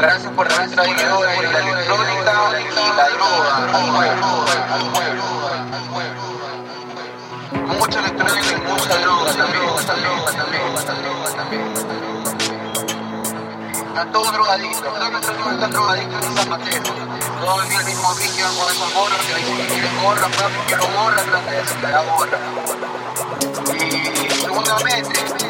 Gracias por nuestra ayuda por la electrónica y la droga al pueblo, al pueblo, Mucha electrónica y mucha droga también, también, también, Están todos drogadictos, todos nuestros amigos drogadictos en San Mateo. Todos el mismo origen con esos gorros que le dicen que le gorra, papi, que lo gorra, grande, la gorra. Y segundamente,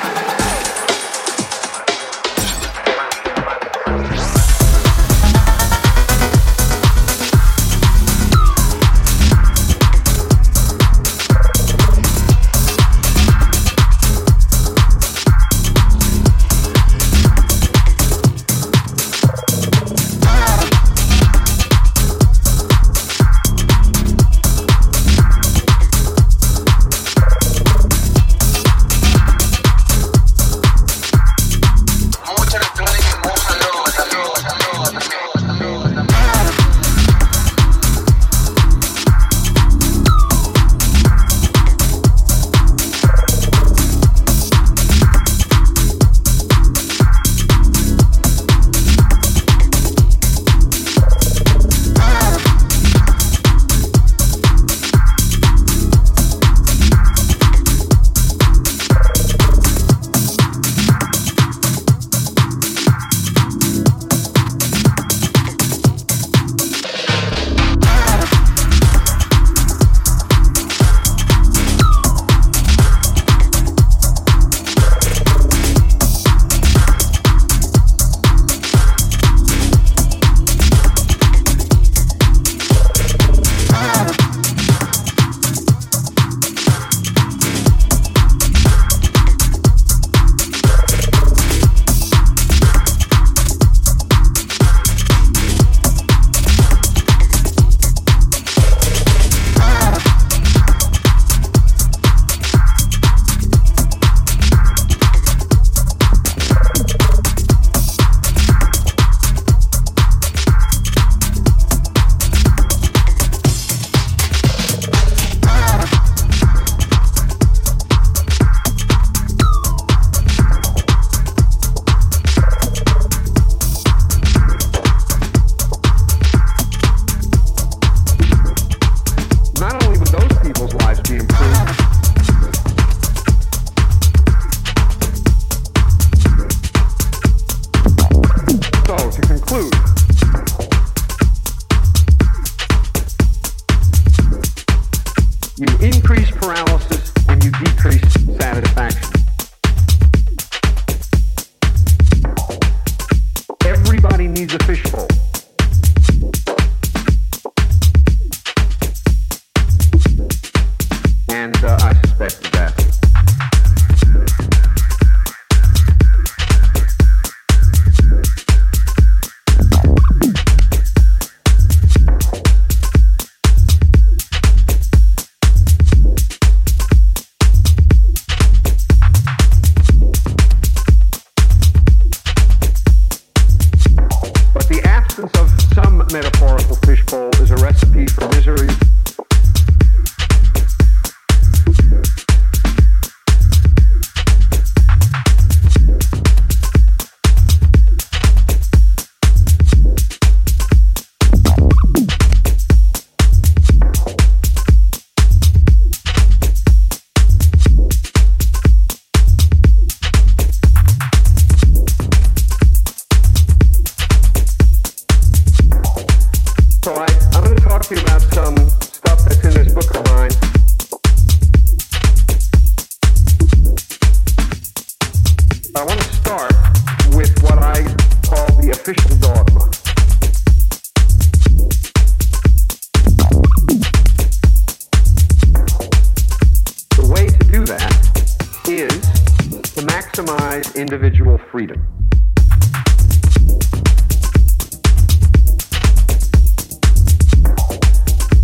maximize individual freedom.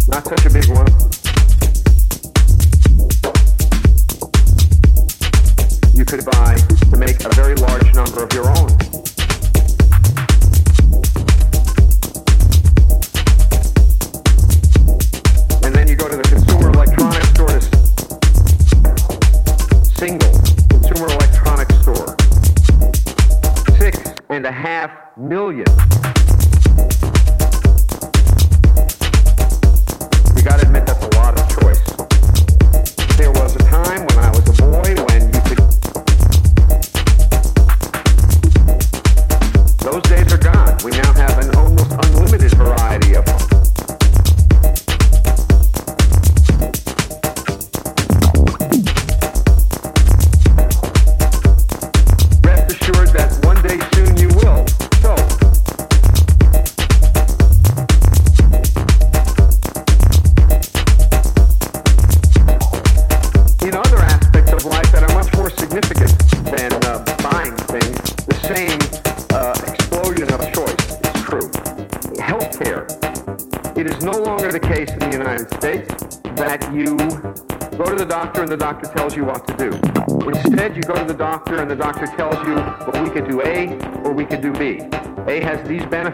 Not such a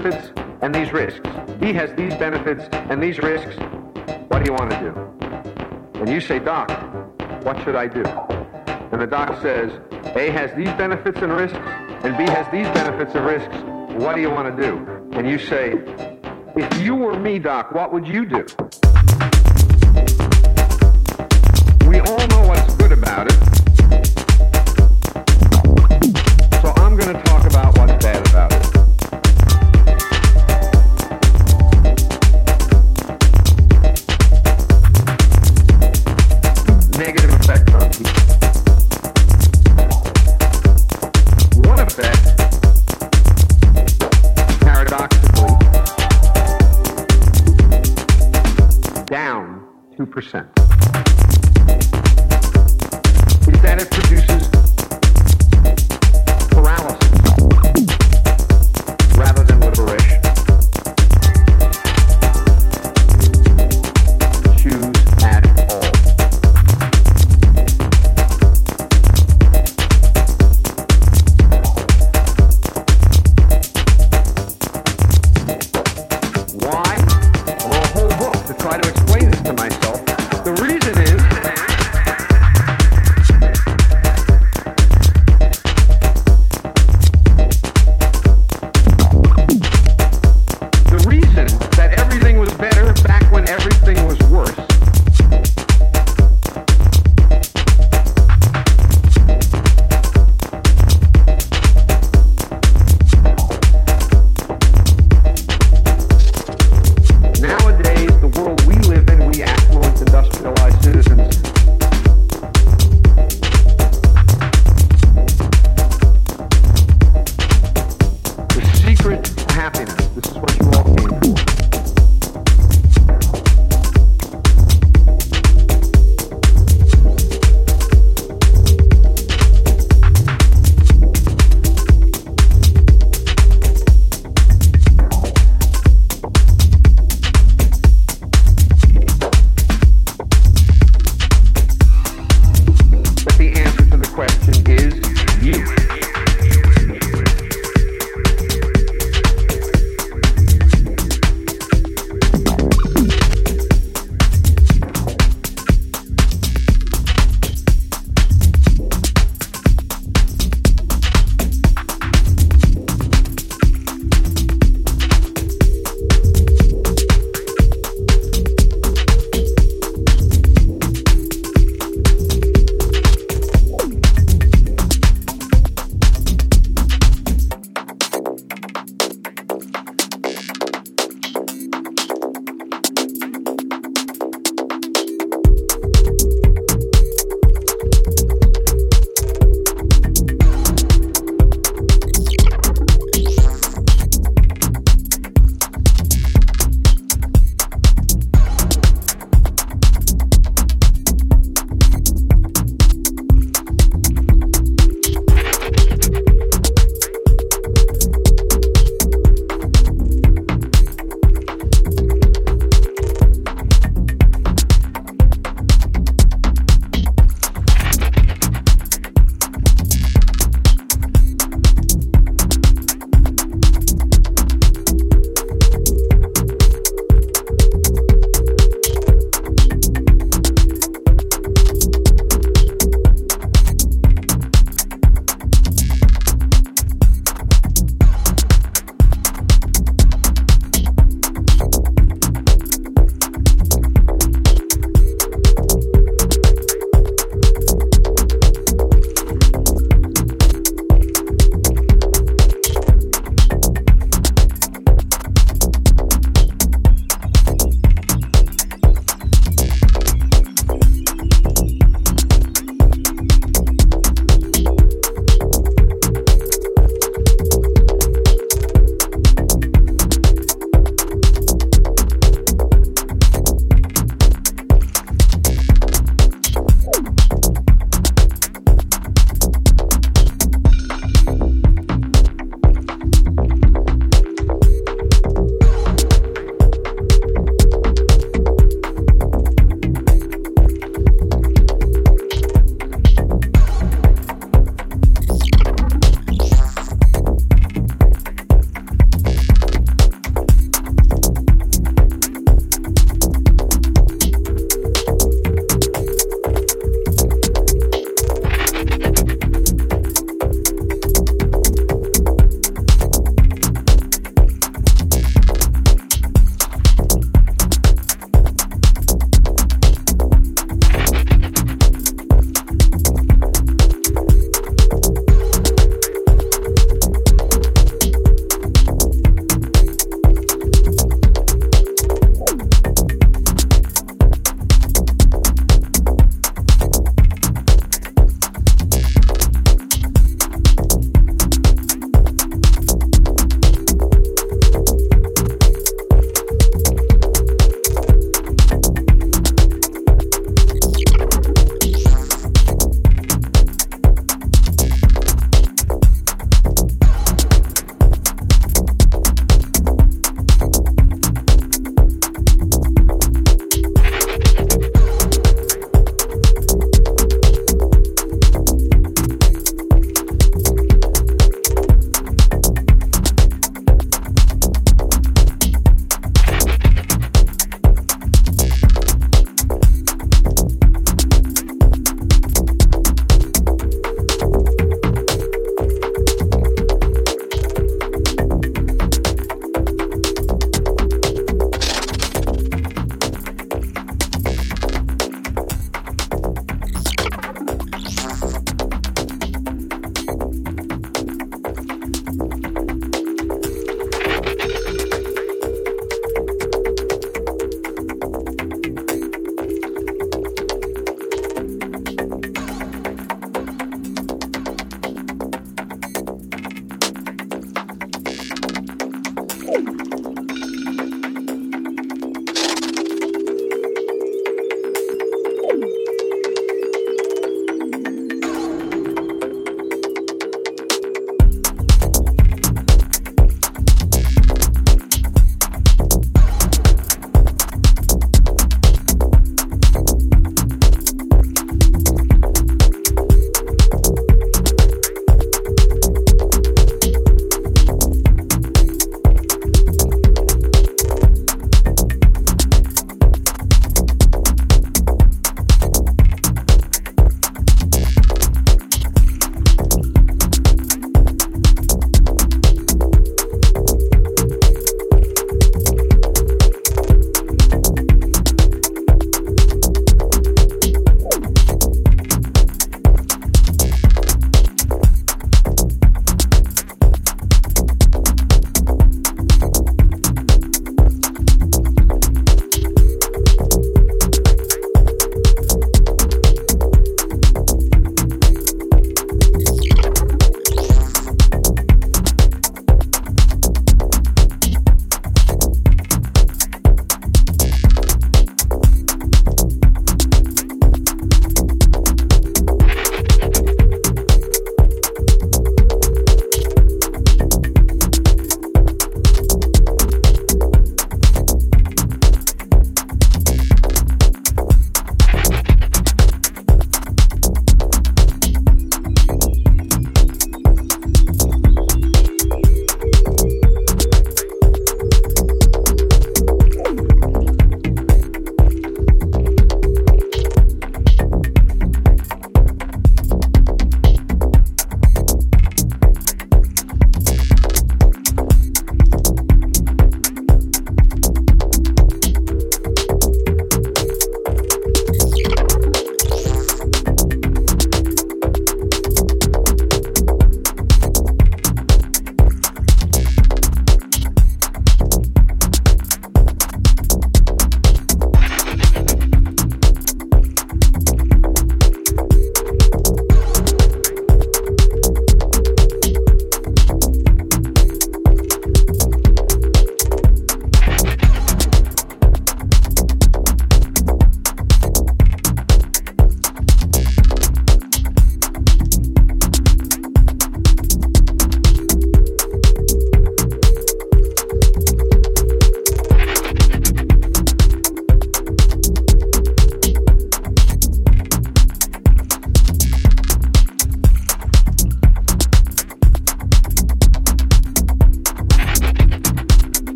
benefits and these risks. He has these benefits and these risks. What do you want to do? And you say, Doc, what should I do? And the doc says, A has these benefits and risks, and B has these benefits and risks. What do you want to do? And you say, if you were me, Doc, what would you do?